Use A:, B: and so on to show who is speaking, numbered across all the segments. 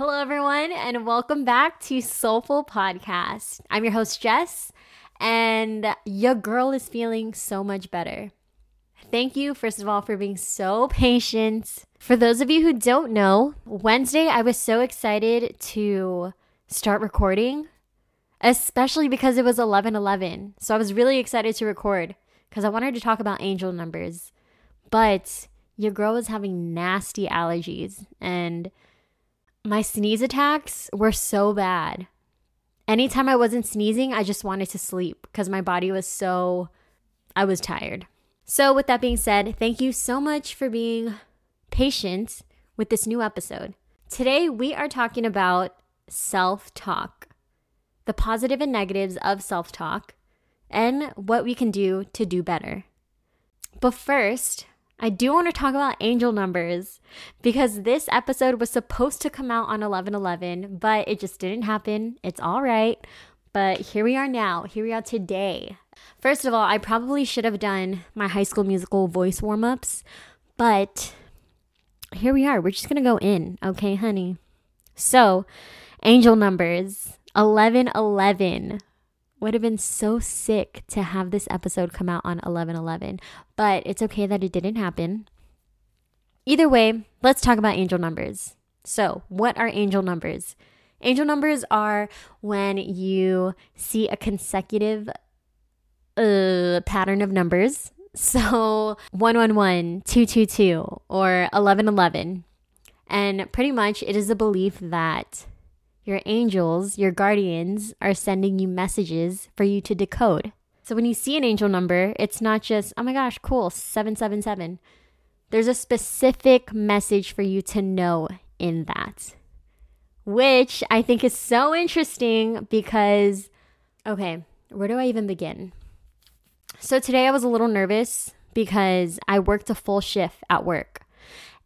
A: Hello, everyone, and welcome back to Soulful Podcast. I'm your host, Jess, and your girl is feeling so much better. Thank you, first of all, for being so patient. For those of you who don't know, Wednesday I was so excited to start recording, especially because it was 11 11. So I was really excited to record because I wanted to talk about angel numbers. But your girl was having nasty allergies, and my sneeze attacks were so bad. Anytime I wasn't sneezing, I just wanted to sleep because my body was so, I was tired. So, with that being said, thank you so much for being patient with this new episode. Today, we are talking about self talk, the positive and negatives of self talk, and what we can do to do better. But first, I do want to talk about angel numbers because this episode was supposed to come out on 11 11, but it just didn't happen. It's all right. But here we are now. Here we are today. First of all, I probably should have done my high school musical voice warm ups, but here we are. We're just going to go in, okay, honey? So, angel numbers 11 11 would have been so sick to have this episode come out on 11 11, but it's okay that it didn't happen. Either way, let's talk about angel numbers. So, what are angel numbers? Angel numbers are when you see a consecutive uh, pattern of numbers. So, 111, 222, or 1111. And pretty much it is a belief that your angels, your guardians, are sending you messages for you to decode. So when you see an angel number, it's not just, oh my gosh, cool, 777. There's a specific message for you to know in that, which I think is so interesting because, okay, where do I even begin? So today I was a little nervous because I worked a full shift at work.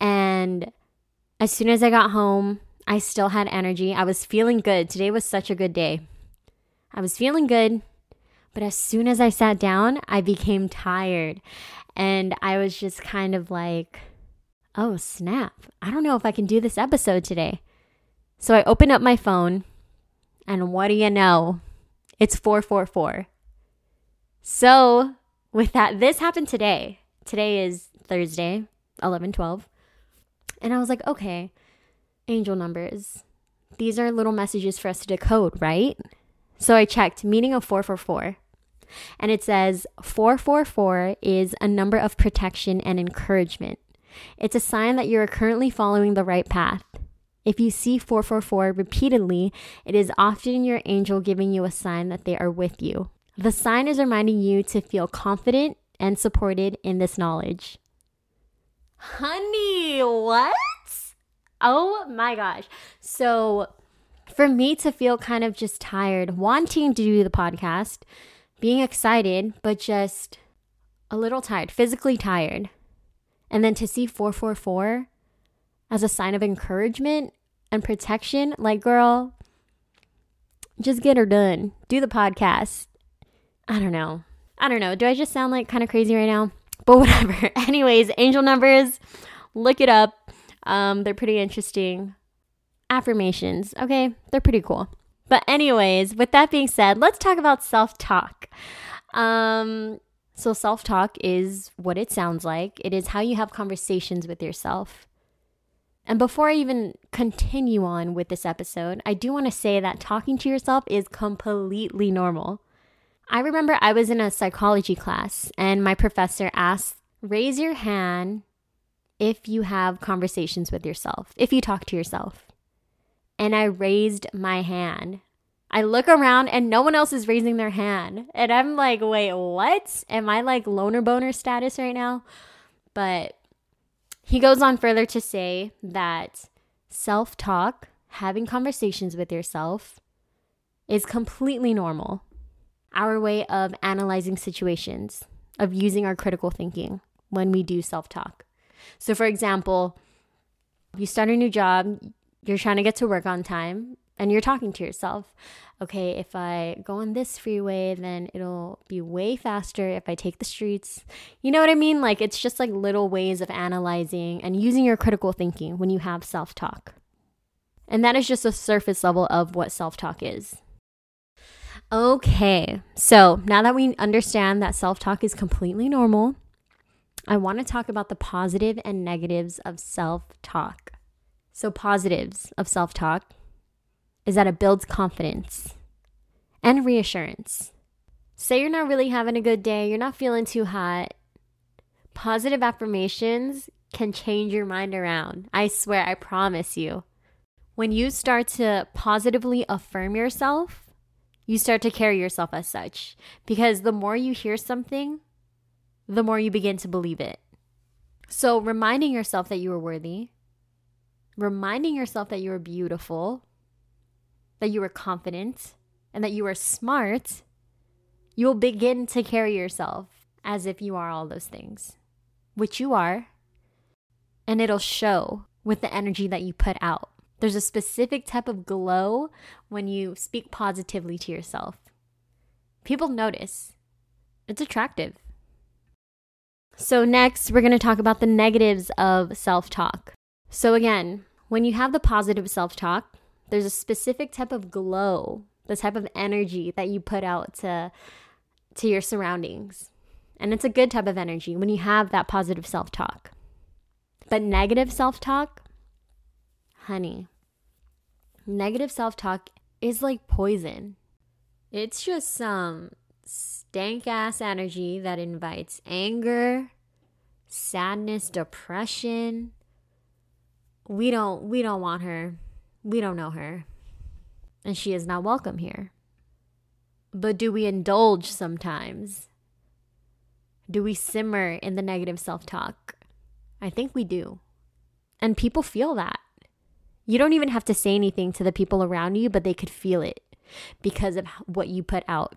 A: And as soon as I got home, I still had energy. I was feeling good. Today was such a good day. I was feeling good, but as soon as I sat down, I became tired. And I was just kind of like, oh, snap. I don't know if I can do this episode today. So I opened up my phone, and what do you know? It's 444. So, with that, this happened today. Today is Thursday, 11 12. And I was like, okay, angel numbers. These are little messages for us to decode, right? So I checked meaning of 444. And it says 444 is a number of protection and encouragement. It's a sign that you are currently following the right path. If you see 444 repeatedly, it is often your angel giving you a sign that they are with you. The sign is reminding you to feel confident and supported in this knowledge. Honey, what? Oh my gosh. So, for me to feel kind of just tired, wanting to do the podcast, being excited, but just a little tired, physically tired, and then to see 444 as a sign of encouragement and protection, like, girl, just get her done. Do the podcast. I don't know. I don't know. Do I just sound like kind of crazy right now? But whatever. Anyways, angel numbers, look it up. Um, they're pretty interesting. Affirmations, okay, they're pretty cool. But, anyways, with that being said, let's talk about self talk. Um, so, self talk is what it sounds like it is how you have conversations with yourself. And before I even continue on with this episode, I do want to say that talking to yourself is completely normal. I remember I was in a psychology class and my professor asked, Raise your hand if you have conversations with yourself, if you talk to yourself. And I raised my hand. I look around and no one else is raising their hand. And I'm like, wait, what? Am I like loner boner status right now? But he goes on further to say that self talk, having conversations with yourself, is completely normal. Our way of analyzing situations, of using our critical thinking when we do self talk. So, for example, you start a new job, you're trying to get to work on time, and you're talking to yourself. Okay, if I go on this freeway, then it'll be way faster if I take the streets. You know what I mean? Like, it's just like little ways of analyzing and using your critical thinking when you have self talk. And that is just a surface level of what self talk is. Okay, so now that we understand that self talk is completely normal, I want to talk about the positive and negatives of self talk. So, positives of self talk is that it builds confidence and reassurance. Say you're not really having a good day, you're not feeling too hot. Positive affirmations can change your mind around. I swear, I promise you. When you start to positively affirm yourself, you start to carry yourself as such. Because the more you hear something, the more you begin to believe it. So, reminding yourself that you are worthy, reminding yourself that you are beautiful, that you are confident, and that you are smart, you'll begin to carry yourself as if you are all those things, which you are, and it'll show with the energy that you put out. There's a specific type of glow when you speak positively to yourself. People notice. It's attractive. So, next, we're going to talk about the negatives of self talk. So, again, when you have the positive self talk, there's a specific type of glow, the type of energy that you put out to, to your surroundings. And it's a good type of energy when you have that positive self talk. But negative self talk, honey, negative self talk is like poison. It's just some stank ass energy that invites anger, sadness, depression. We don't we don't want her. We don't know her. And she is not welcome here. But do we indulge sometimes? Do we simmer in the negative self talk? I think we do. And people feel that. You don't even have to say anything to the people around you, but they could feel it because of what you put out.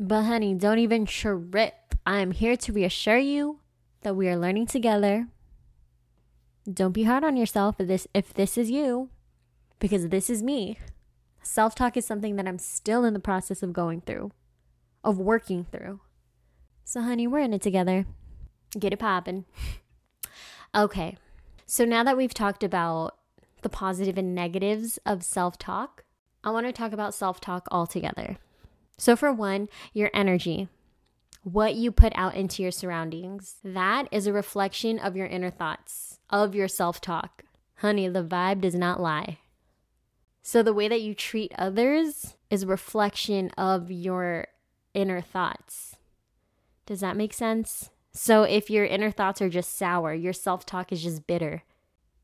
A: But, honey, don't even trip. I am here to reassure you that we are learning together. Don't be hard on yourself if this if this is you, because this is me. Self-talk is something that I'm still in the process of going through, of working through. So, honey, we're in it together. Get it popping. okay. So now that we've talked about the positive and negatives of self-talk, I want to talk about self-talk altogether. So, for one, your energy, what you put out into your surroundings, that is a reflection of your inner thoughts, of your self talk. Honey, the vibe does not lie. So, the way that you treat others is a reflection of your inner thoughts. Does that make sense? So, if your inner thoughts are just sour, your self talk is just bitter,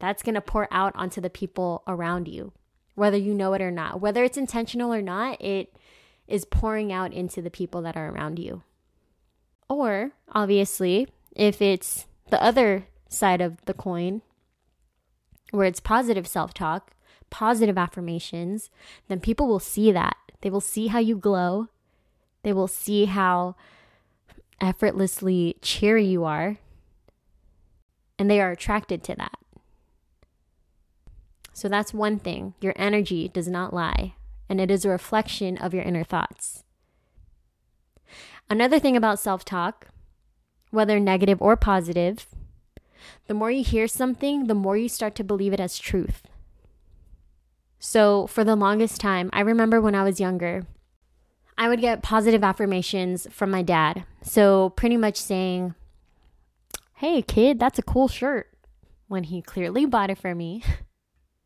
A: that's going to pour out onto the people around you, whether you know it or not. Whether it's intentional or not, it is pouring out into the people that are around you. Or, obviously, if it's the other side of the coin, where it's positive self talk, positive affirmations, then people will see that. They will see how you glow. They will see how effortlessly cheery you are. And they are attracted to that. So that's one thing. Your energy does not lie and it is a reflection of your inner thoughts. Another thing about self talk, whether negative or positive, the more you hear something, the more you start to believe it as truth. So, for the longest time, I remember when I was younger, I would get positive affirmations from my dad. So, pretty much saying, Hey, kid, that's a cool shirt, when he clearly bought it for me.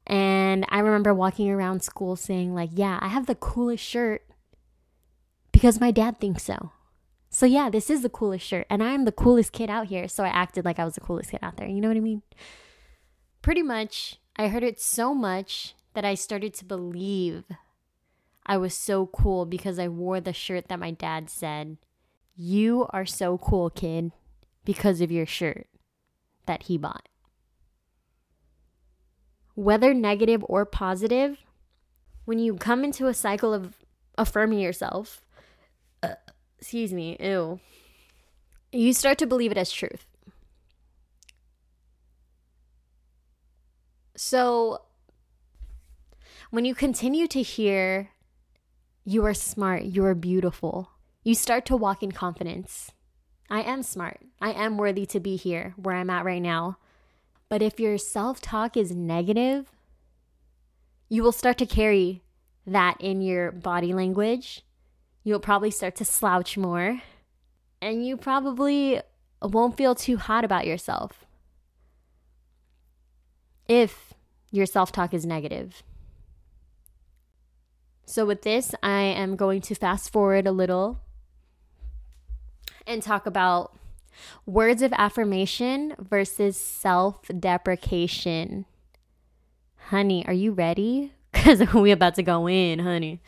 A: And I remember walking around school saying, like, yeah, I have the coolest shirt because my dad thinks so. So, yeah, this is the coolest shirt. And I'm the coolest kid out here. So I acted like I was the coolest kid out there. You know what I mean? Pretty much, I heard it so much that I started to believe I was so cool because I wore the shirt that my dad said, You are so cool, kid, because of your shirt that he bought whether negative or positive, when you come into a cycle of affirming yourself, uh, excuse me, ew, you start to believe it as truth. So, when you continue to hear, you are smart, you are beautiful, you start to walk in confidence. I am smart. I am worthy to be here where I'm at right now. But if your self talk is negative, you will start to carry that in your body language. You'll probably start to slouch more, and you probably won't feel too hot about yourself if your self talk is negative. So, with this, I am going to fast forward a little and talk about words of affirmation versus self deprecation. Honey, are you ready? Because we're about to go in, honey.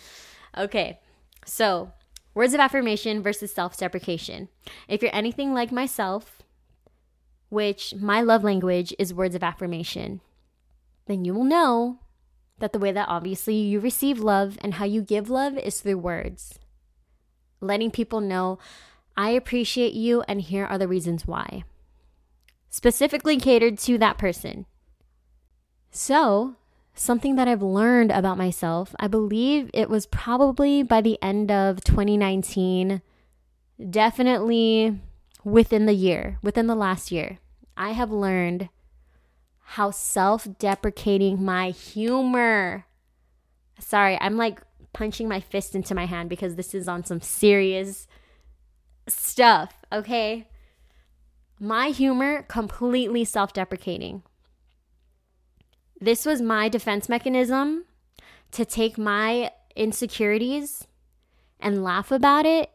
A: Okay, so words of affirmation versus self deprecation. If you're anything like myself, which my love language is words of affirmation, then you will know that the way that obviously you receive love and how you give love is through words. Letting people know, I appreciate you, and here are the reasons why. Specifically catered to that person. So, something that I've learned about myself, I believe it was probably by the end of 2019, definitely within the year, within the last year, I have learned how self deprecating my humor. Sorry, I'm like punching my fist into my hand because this is on some serious stuff, okay? My humor completely self deprecating. This was my defense mechanism to take my insecurities and laugh about it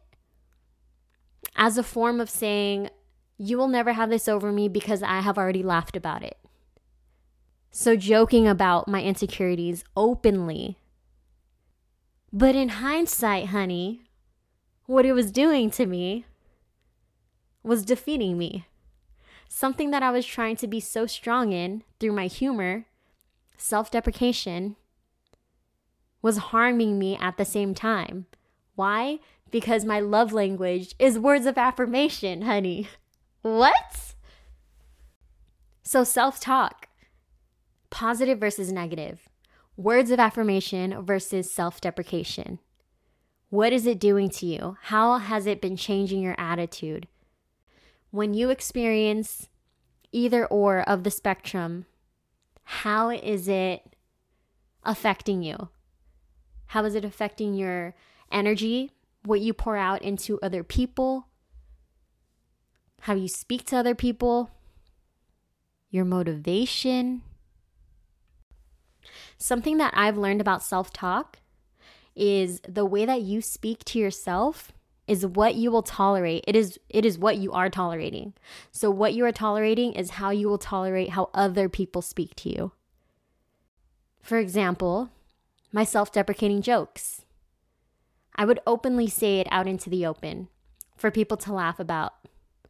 A: as a form of saying, You will never have this over me because I have already laughed about it. So, joking about my insecurities openly. But in hindsight, honey, what it was doing to me was defeating me. Something that I was trying to be so strong in through my humor, self deprecation, was harming me at the same time. Why? Because my love language is words of affirmation, honey. What? So, self talk positive versus negative, words of affirmation versus self deprecation. What is it doing to you? How has it been changing your attitude? When you experience either or of the spectrum, how is it affecting you? How is it affecting your energy, what you pour out into other people, how you speak to other people, your motivation? Something that I've learned about self talk is the way that you speak to yourself is what you will tolerate. It is it is what you are tolerating. So what you are tolerating is how you will tolerate how other people speak to you. For example, my self-deprecating jokes. I would openly say it out into the open for people to laugh about.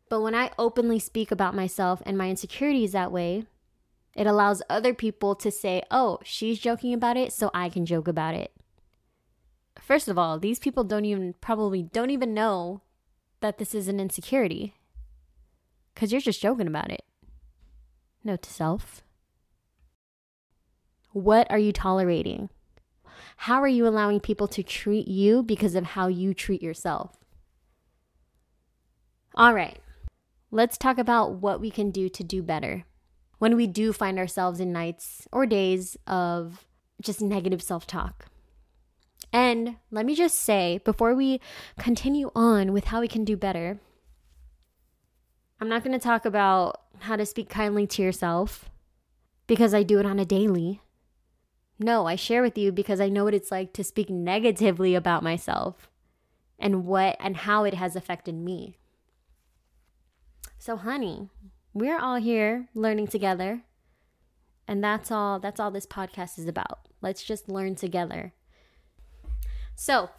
A: But when I openly speak about myself and my insecurities that way, it allows other people to say, oh, she's joking about it, so I can joke about it. First of all, these people don't even, probably don't even know that this is an insecurity because you're just joking about it. Note to self. What are you tolerating? How are you allowing people to treat you because of how you treat yourself? All right, let's talk about what we can do to do better when we do find ourselves in nights or days of just negative self talk. And let me just say, before we continue on with how we can do better, I'm not going to talk about how to speak kindly to yourself because I do it on a daily. No, I share with you because I know what it's like to speak negatively about myself and what and how it has affected me. So, honey, we're all here learning together. And that's all that's all this podcast is about. Let's just learn together. So,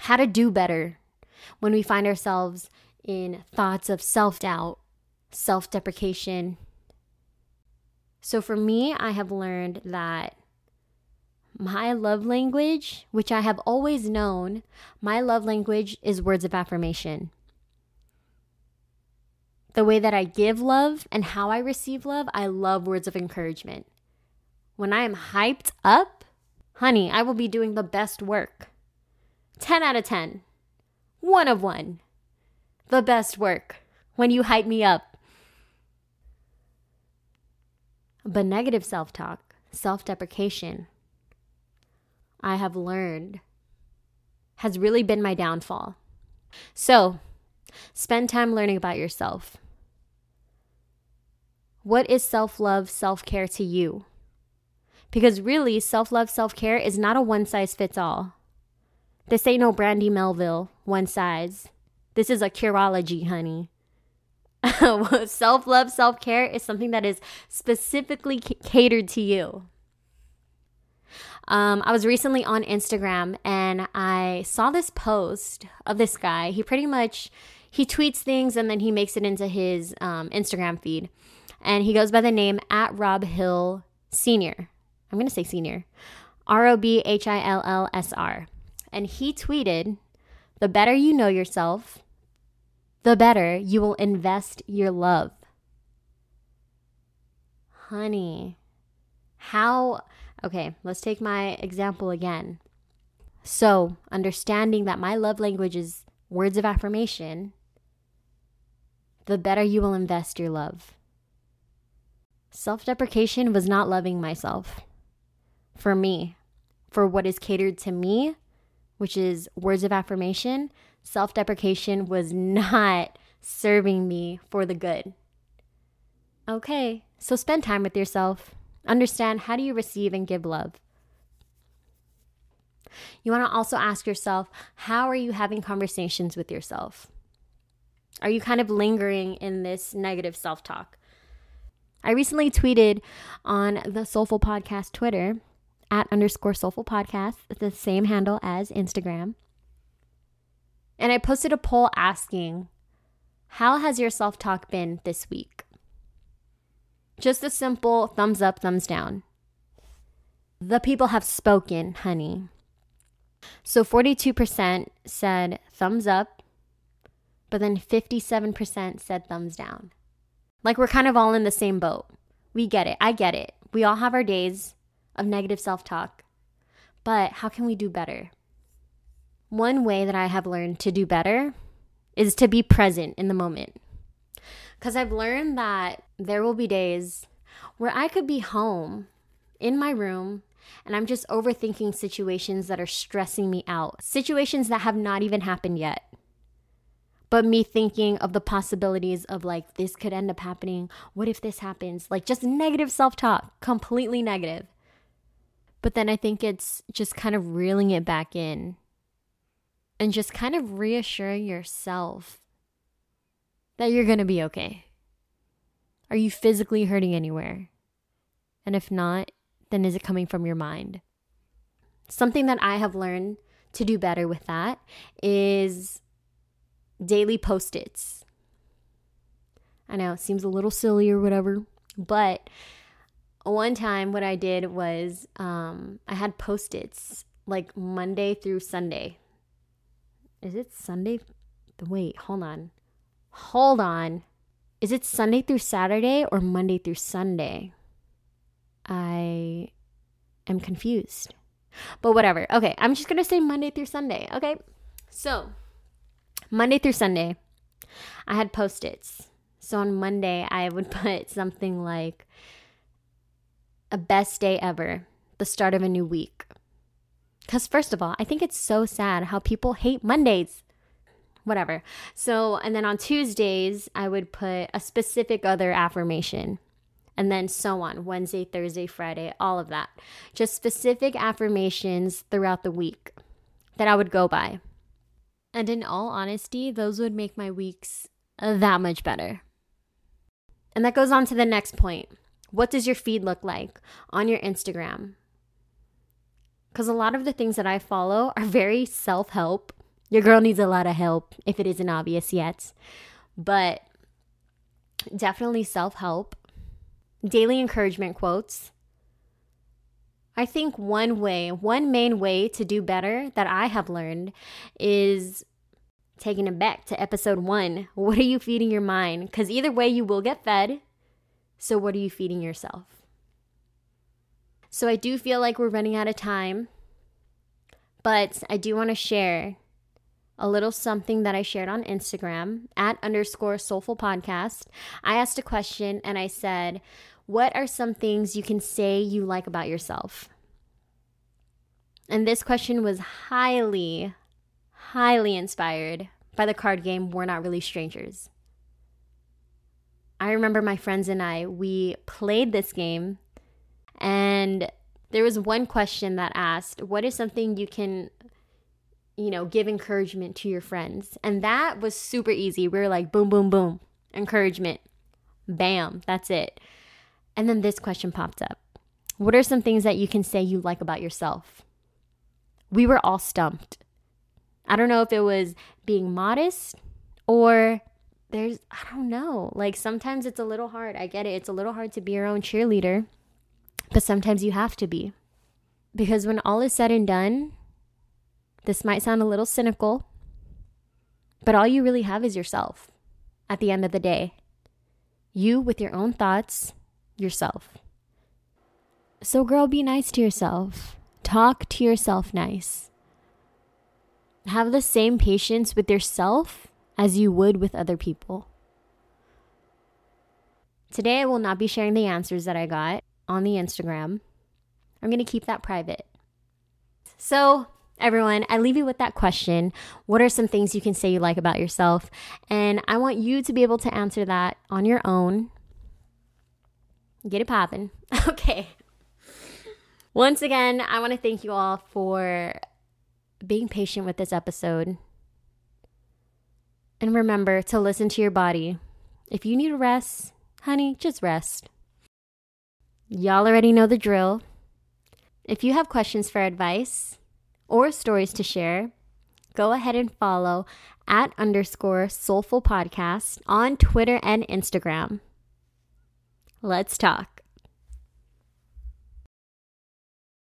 A: how to do better when we find ourselves in thoughts of self-doubt, self-deprecation. So for me, I have learned that my love language, which I have always known, my love language is words of affirmation the way that I give love and how I receive love, I love words of encouragement. When I am hyped up, honey, I will be doing the best work. 10 out of 10. 1 of 1. The best work when you hype me up. But negative self talk, self deprecation, I have learned has really been my downfall. So, spend time learning about yourself. What is self love, self care to you? Because really, self love, self care is not a one size fits all. This ain't no Brandy Melville, one size. This is a Curology, honey. self love, self care is something that is specifically c- catered to you. Um, I was recently on Instagram and I saw this post of this guy. He pretty much he tweets things and then he makes it into his um, Instagram feed and he goes by the name at Rob Hill Senior. I'm gonna say senior, R O B H I L L S R, and he tweeted, "The better you know yourself, the better you will invest your love." Honey, how? Okay, let's take my example again. So, understanding that my love language is words of affirmation, the better you will invest your love. Self deprecation was not loving myself. For me, for what is catered to me, which is words of affirmation, self deprecation was not serving me for the good. Okay, so spend time with yourself. Understand how do you receive and give love. You want to also ask yourself, how are you having conversations with yourself? Are you kind of lingering in this negative self talk? I recently tweeted on the Soulful Podcast Twitter at underscore Soulful Podcast, the same handle as Instagram. And I posted a poll asking, How has your self talk been this week? Just a simple thumbs up, thumbs down. The people have spoken, honey. So 42% said thumbs up, but then 57% said thumbs down. Like we're kind of all in the same boat. We get it. I get it. We all have our days of negative self talk. But how can we do better? One way that I have learned to do better is to be present in the moment. Because I've learned that there will be days where I could be home in my room and I'm just overthinking situations that are stressing me out, situations that have not even happened yet but me thinking of the possibilities of like this could end up happening what if this happens like just negative self-talk completely negative but then i think it's just kind of reeling it back in and just kind of reassuring yourself that you're going to be okay. Are you physically hurting anywhere? And if not then is it coming from your mind? Something that i have learned to do better with that is daily post its. I know it seems a little silly or whatever, but one time what I did was um, I had post its like Monday through Sunday. Is it Sunday? Wait, hold on. Hold on. Is it Sunday through Saturday or Monday through Sunday? I am confused. But whatever. Okay, I'm just going to say Monday through Sunday. Okay. So, Monday through Sunday, I had post its. So on Monday, I would put something like a best day ever, the start of a new week. Because, first of all, I think it's so sad how people hate Mondays. Whatever. So, and then on Tuesdays, I would put a specific other affirmation. And then so on Wednesday, Thursday, Friday, all of that. Just specific affirmations throughout the week that I would go by. And in all honesty, those would make my weeks that much better. And that goes on to the next point. What does your feed look like on your Instagram? Because a lot of the things that I follow are very self help. Your girl needs a lot of help if it isn't obvious yet. But definitely self help, daily encouragement quotes, I think one way, one main way to do better that I have learned is taking it back to episode one. What are you feeding your mind? Because either way, you will get fed. So, what are you feeding yourself? So, I do feel like we're running out of time, but I do want to share a little something that I shared on Instagram at underscore soulful podcast. I asked a question and I said, what are some things you can say you like about yourself? And this question was highly, highly inspired by the card game We're Not Really Strangers. I remember my friends and I, we played this game, and there was one question that asked, What is something you can, you know, give encouragement to your friends? And that was super easy. We were like, boom, boom, boom, encouragement. Bam, that's it. And then this question popped up What are some things that you can say you like about yourself? We were all stumped. I don't know if it was being modest or there's, I don't know. Like sometimes it's a little hard. I get it. It's a little hard to be your own cheerleader, but sometimes you have to be. Because when all is said and done, this might sound a little cynical, but all you really have is yourself at the end of the day. You with your own thoughts, yourself. So, girl, be nice to yourself. Talk to yourself nice. Have the same patience with yourself as you would with other people. Today, I will not be sharing the answers that I got on the Instagram. I'm going to keep that private. So, everyone, I leave you with that question What are some things you can say you like about yourself? And I want you to be able to answer that on your own. Get it popping. okay. Once again, I want to thank you all for being patient with this episode. And remember to listen to your body. If you need a rest, honey, just rest. Y'all already know the drill. If you have questions for advice or stories to share, go ahead and follow at underscore soulful podcast on Twitter and Instagram. Let's talk.